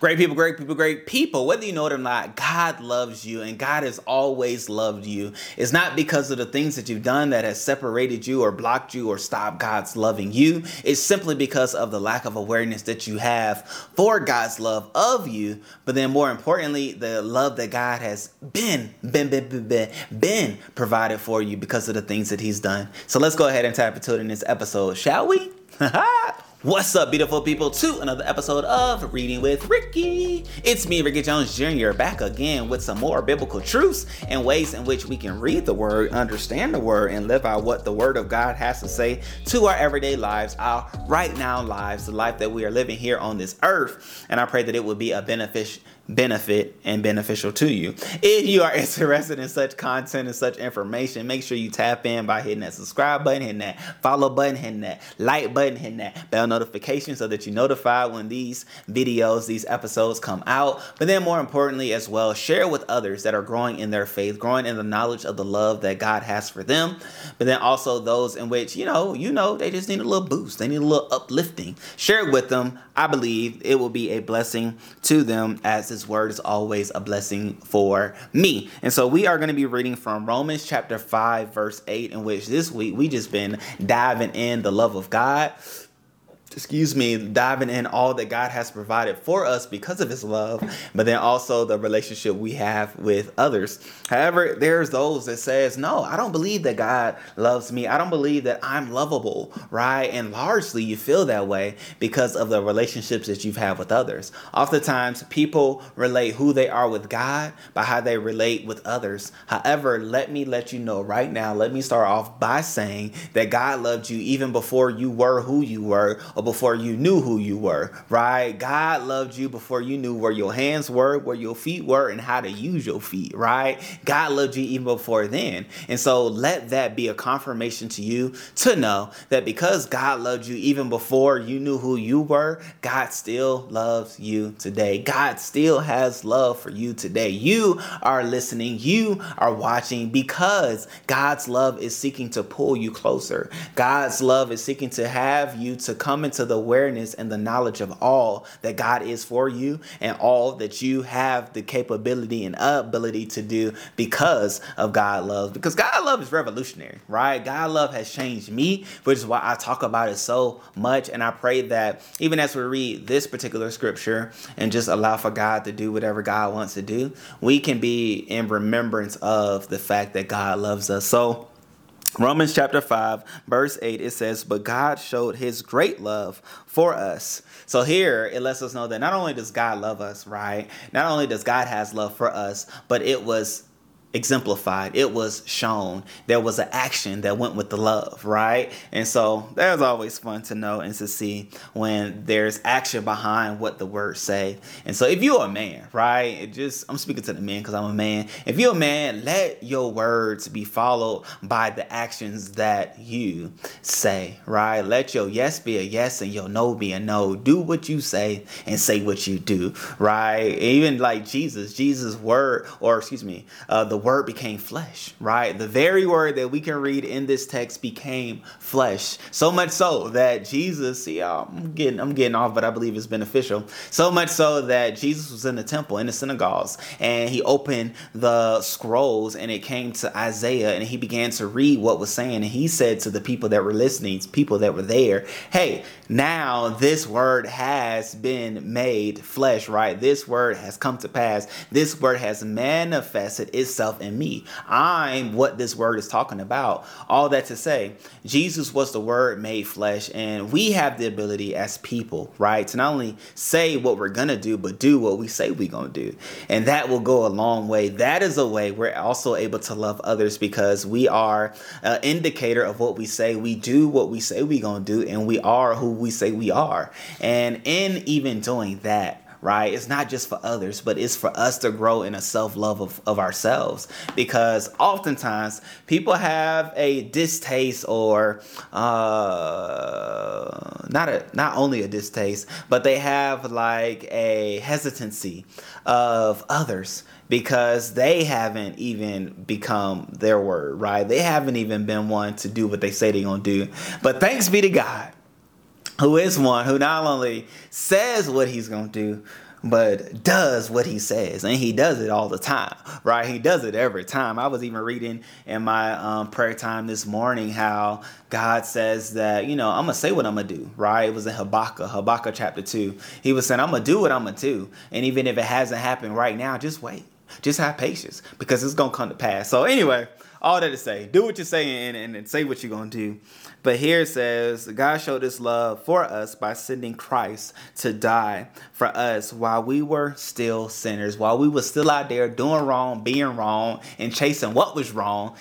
Great people, great people, great people. Whether you know it or not, God loves you and God has always loved you. It's not because of the things that you've done that has separated you or blocked you or stopped God's loving you. It's simply because of the lack of awareness that you have for God's love of you. But then more importantly, the love that God has been, been, been, been, been, been provided for you because of the things that he's done. So let's go ahead and tap into it in this episode, shall we? What's up, beautiful people, to another episode of Reading with Ricky. It's me, Ricky Jones Jr., back again with some more biblical truths and ways in which we can read the Word, understand the Word, and live out what the Word of God has to say to our everyday lives, our right now lives, the life that we are living here on this earth. And I pray that it will be a benefit benefit and beneficial to you. If you are interested in such content and such information, make sure you tap in by hitting that subscribe button, hitting that follow button, hitting that like button, hitting that bell notification so that you're notified when these videos, these episodes come out. But then more importantly as well, share with others that are growing in their faith, growing in the knowledge of the love that God has for them. But then also those in which, you know, you know, they just need a little boost. They need a little uplifting. Share it with them. I believe it will be a blessing to them as his word is always a blessing for me. And so we are going to be reading from Romans chapter 5, verse 8, in which this week we just been diving in the love of God excuse me, diving in all that God has provided for us because of his love, but then also the relationship we have with others. However, there's those that says, "No, I don't believe that God loves me. I don't believe that I'm lovable." Right? And largely you feel that way because of the relationships that you've had with others. Oftentimes people relate who they are with God by how they relate with others. However, let me let you know right now, let me start off by saying that God loved you even before you were who you were or before you knew who you were, right? God loved you before you knew where your hands were, where your feet were, and how to use your feet, right? God loved you even before then. And so let that be a confirmation to you to know that because God loved you even before you knew who you were, God still loves you today. God still has love for you today. You are listening, you are watching because God's love is seeking to pull you closer. God's love is seeking to have you to come into to the awareness and the knowledge of all that God is for you and all that you have the capability and ability to do because of God love. Because God love is revolutionary, right? God love has changed me, which is why I talk about it so much. And I pray that even as we read this particular scripture and just allow for God to do whatever God wants to do, we can be in remembrance of the fact that God loves us. So, Romans chapter 5, verse 8, it says, But God showed his great love for us. So here it lets us know that not only does God love us, right? Not only does God has love for us, but it was exemplified. It was shown. There was an action that went with the love right? And so that was always fun to know and to see when there's action behind what the words say. And so if you're a man right it just i'm speaking to the men because i'm a man. If you're a man let your words be followed by the actions that you say right? Let your yes be a yes and your no be a no. Do what you say and say what you do right? Even like jesus jesus word or excuse me uh, the word became flesh, right? The very word that we can read in this text became flesh. So much so that Jesus, see, I'm getting I'm getting off, but I believe it's beneficial. So much so that Jesus was in the temple, in the synagogues, and he opened the scrolls and it came to Isaiah and he began to read what was saying. And he said to the people that were listening, people that were there, hey, now this word has been made flesh, right? This word has come to pass. This word has manifested itself myself and me. I'm what this word is talking about. All that to say, Jesus was the word made flesh, and we have the ability as people, right, to not only say what we're gonna do, but do what we say we're gonna do. And that will go a long way. That is a way we're also able to love others because we are an indicator of what we say. We do what we say we're gonna do, and we are who we say we are. And in even doing that, right? It's not just for others, but it's for us to grow in a self love of, of ourselves. Because oftentimes people have a distaste or uh, not a not only a distaste, but they have like a hesitancy of others because they haven't even become their word, right? They haven't even been one to do what they say they're gonna do. But thanks be to God who is one who not only says what he's going to do, but does what he says. And he does it all the time right? He does it every time. I was even reading in my um, prayer time this morning how god says that you know i'm gonna say what i'm gonna do right? It was in habakkuk habakkuk chapter 2 he was saying i'm gonna do what i'm gonna do. And even if it hasn't happened right now just wait. Just have patience because it's gonna come to pass. So anyway all that to say do what you're saying and, and, and say what you're gonna do but here it says, God showed his love for us by sending Christ to die for us while we were still sinners, while we were still out there doing wrong, being wrong, and chasing what was wrong.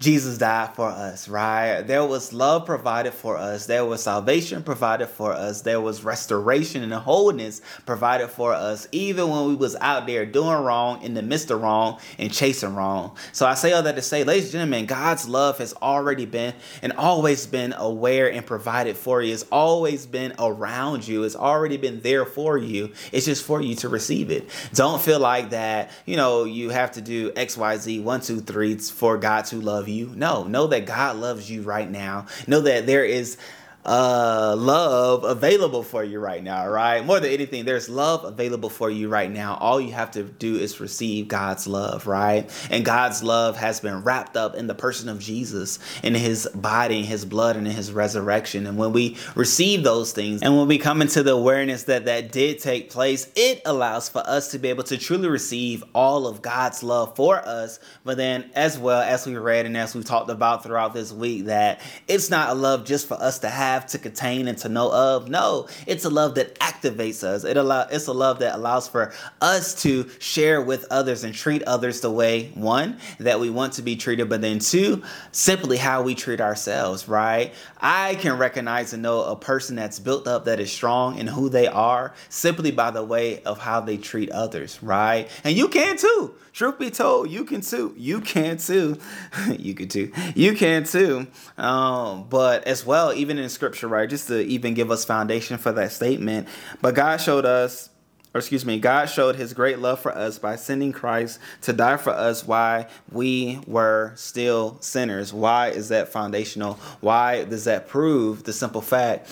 Jesus died for us, right? There was love provided for us. There was salvation provided for us. There was restoration and wholeness provided for us, even when we was out there doing wrong, in the midst of wrong, and chasing wrong. So I say all that to say, ladies and gentlemen, God's love has already been and always been aware and provided for you. It's always been around you. It's already been there for you. It's just for you to receive it. Don't feel like that, you know, you have to do X, Y, Z, one, two, three for God to love you. No, know that God loves you right now. Know that there is uh, love available for you right now, right? More than anything, there's love available for you right now. All you have to do is receive God's love, right? And God's love has been wrapped up in the person of Jesus, in his body, in his blood, and in his resurrection. And when we receive those things, and when we come into the awareness that that did take place, it allows for us to be able to truly receive all of God's love for us. But then, as well as we read and as we talked about throughout this week, that it's not a love just for us to have have to contain and to know of. No, it's a love that activates us. It allow it's a love that allows for us to share with others and treat others the way one that we want to be treated, but then two, simply how we treat ourselves, right? I can recognize and know a person that's built up that is strong in who they are simply by the way of how they treat others, right? And you can too. Truth be told, you can too. You can too. you can too. You can too. Um, but as well, even in scripture, right? Just to even give us foundation for that statement. But God showed us or excuse me, God showed his great love for us by sending Christ to die for us while we were still sinners. Why is that foundational? Why does that prove the simple fact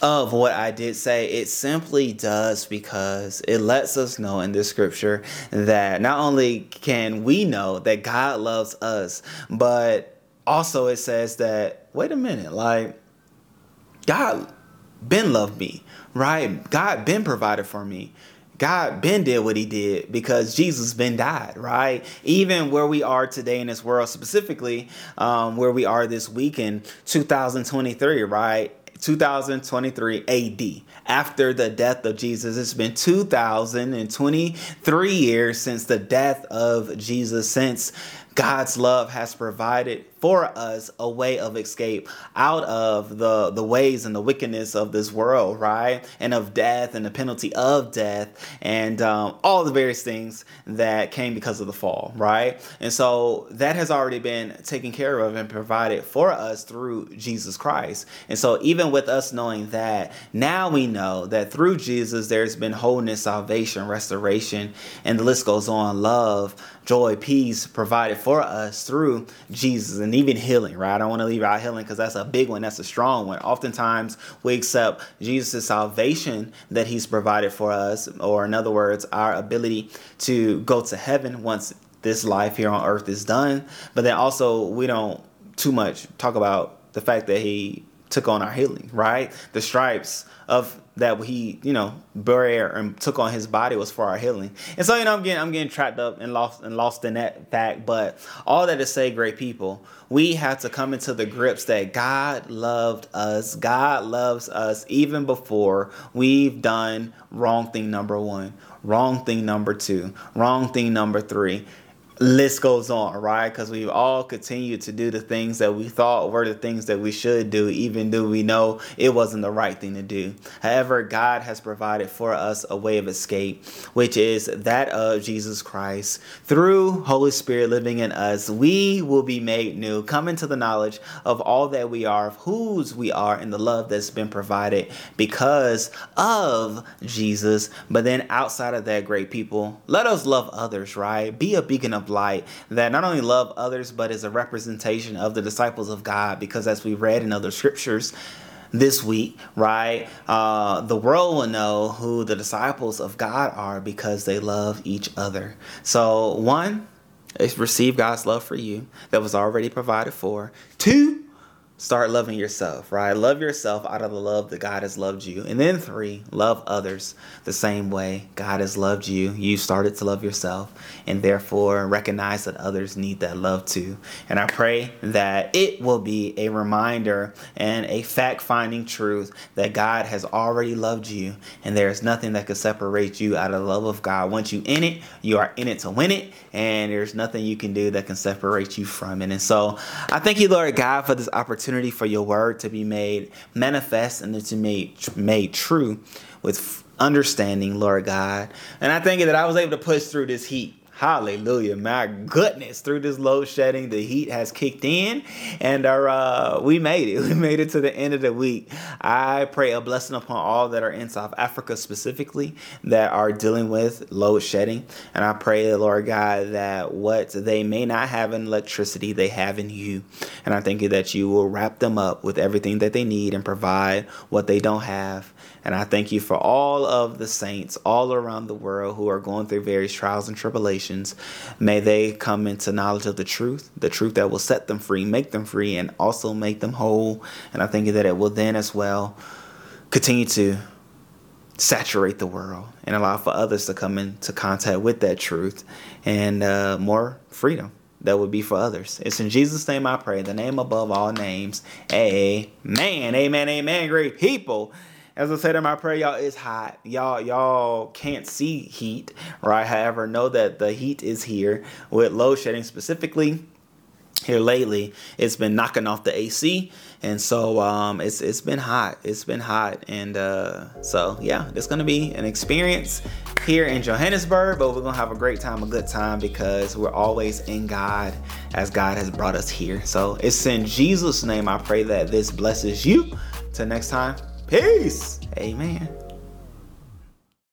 of what I did say? It simply does because it lets us know in this scripture that not only can we know that God loves us, but also it says that, wait a minute, like, God been loved me, right? God been provided for me. God been did what he did because Jesus been died, right? Even where we are today in this world, specifically um, where we are this week in 2023, right? 2023 AD. After the death of Jesus, it's been 2023 years since the death of Jesus, since God's love has provided for us a way of escape out of the the ways and the wickedness of this world, right? And of death and the penalty of death and um, all the various things that came because of the fall, right? And so that has already been taken care of and provided for us through Jesus Christ. And so even with us knowing that, now we know that through Jesus there's been wholeness, salvation, restoration, and the list goes on, love, joy, peace provided for us through Jesus and even healing, right? I don't want to leave out healing because that's a big one, that's a strong one. Oftentimes we accept Jesus' salvation that he's provided for us, or in other words, our ability to go to heaven once this life here on earth is done. But then also we don't too much talk about the fact that he took on our healing, right? The stripes of that he, you know, buried and took on his body was for our healing. And so, you know, I'm getting I'm getting trapped up and lost and lost in that fact. But all that to say, great people, we have to come into the grips that God loved us. God loves us even before we've done wrong thing number one, wrong thing number two, wrong thing number three list goes on, right? Because we've all continued to do the things that we thought were the things that we should do, even though we know it wasn't the right thing to do. However, God has provided for us a way of escape, which is that of Jesus Christ. Through Holy Spirit living in us, we will be made new, come into the knowledge of all that we are, of whose we are, and the love that's been provided because of Jesus. But then outside of that, great people, let us love others, right? Be a beacon of light that not only love others, but is a representation of the disciples of God. Because as we read in other scriptures, this week, right? Uh, the world will know who the disciples of God are because they love each other. So, one, is receive God's love for you that was already provided for. Two, start loving yourself, right? Love yourself out of the love that God has loved you. And then three, love others the same way God has loved you. You started to love yourself and therefore recognize that others need that love too. And I pray that it will be a reminder and a fact finding truth that God has already loved you and there is nothing that can separate you out of the love of God. Once you in it, you are in it to win it, and there's nothing you can do that can separate you from it. And so I thank you, Lord God, for this opportunity opportunity for your word to be made manifest and to be made, made true with understanding, Lord God. And I thank you that I was able to push through this heat. Hallelujah. My goodness. Through this load shedding, the heat has kicked in and our, uh, we made it. We made it to the end of the week. I pray a blessing upon all that are in South Africa specifically that are dealing with load shedding. And I pray, Lord God, that what they may not have in electricity, they have in you. And I thank you that you will wrap them up with everything that they need and provide what they don't have. And I thank you for all of the saints all around the world who are going through various trials and tribulations. May they come into knowledge of the truth, the truth that will set them free, make them free, and also make them whole. And I think that it will then as well continue to saturate the world and allow for others to come into contact with that truth and uh, more freedom that would be for others. It's in Jesus' name I pray, the name above all names. Amen. Amen. Amen. Great people as I said in my prayer, y'all, it's hot. Y'all, y'all can't see heat, right? However, know that the heat is here with load shedding specifically. Here lately, it's been knocking off the AC, and so um, it's it's been hot. It's been hot, and uh, so yeah, it's gonna be an experience here in Johannesburg, but we're gonna have a great time, a good time, because we're always in God as God has brought us here. So it's in Jesus' name I pray that this blesses you. Till next time. Peace. Amen.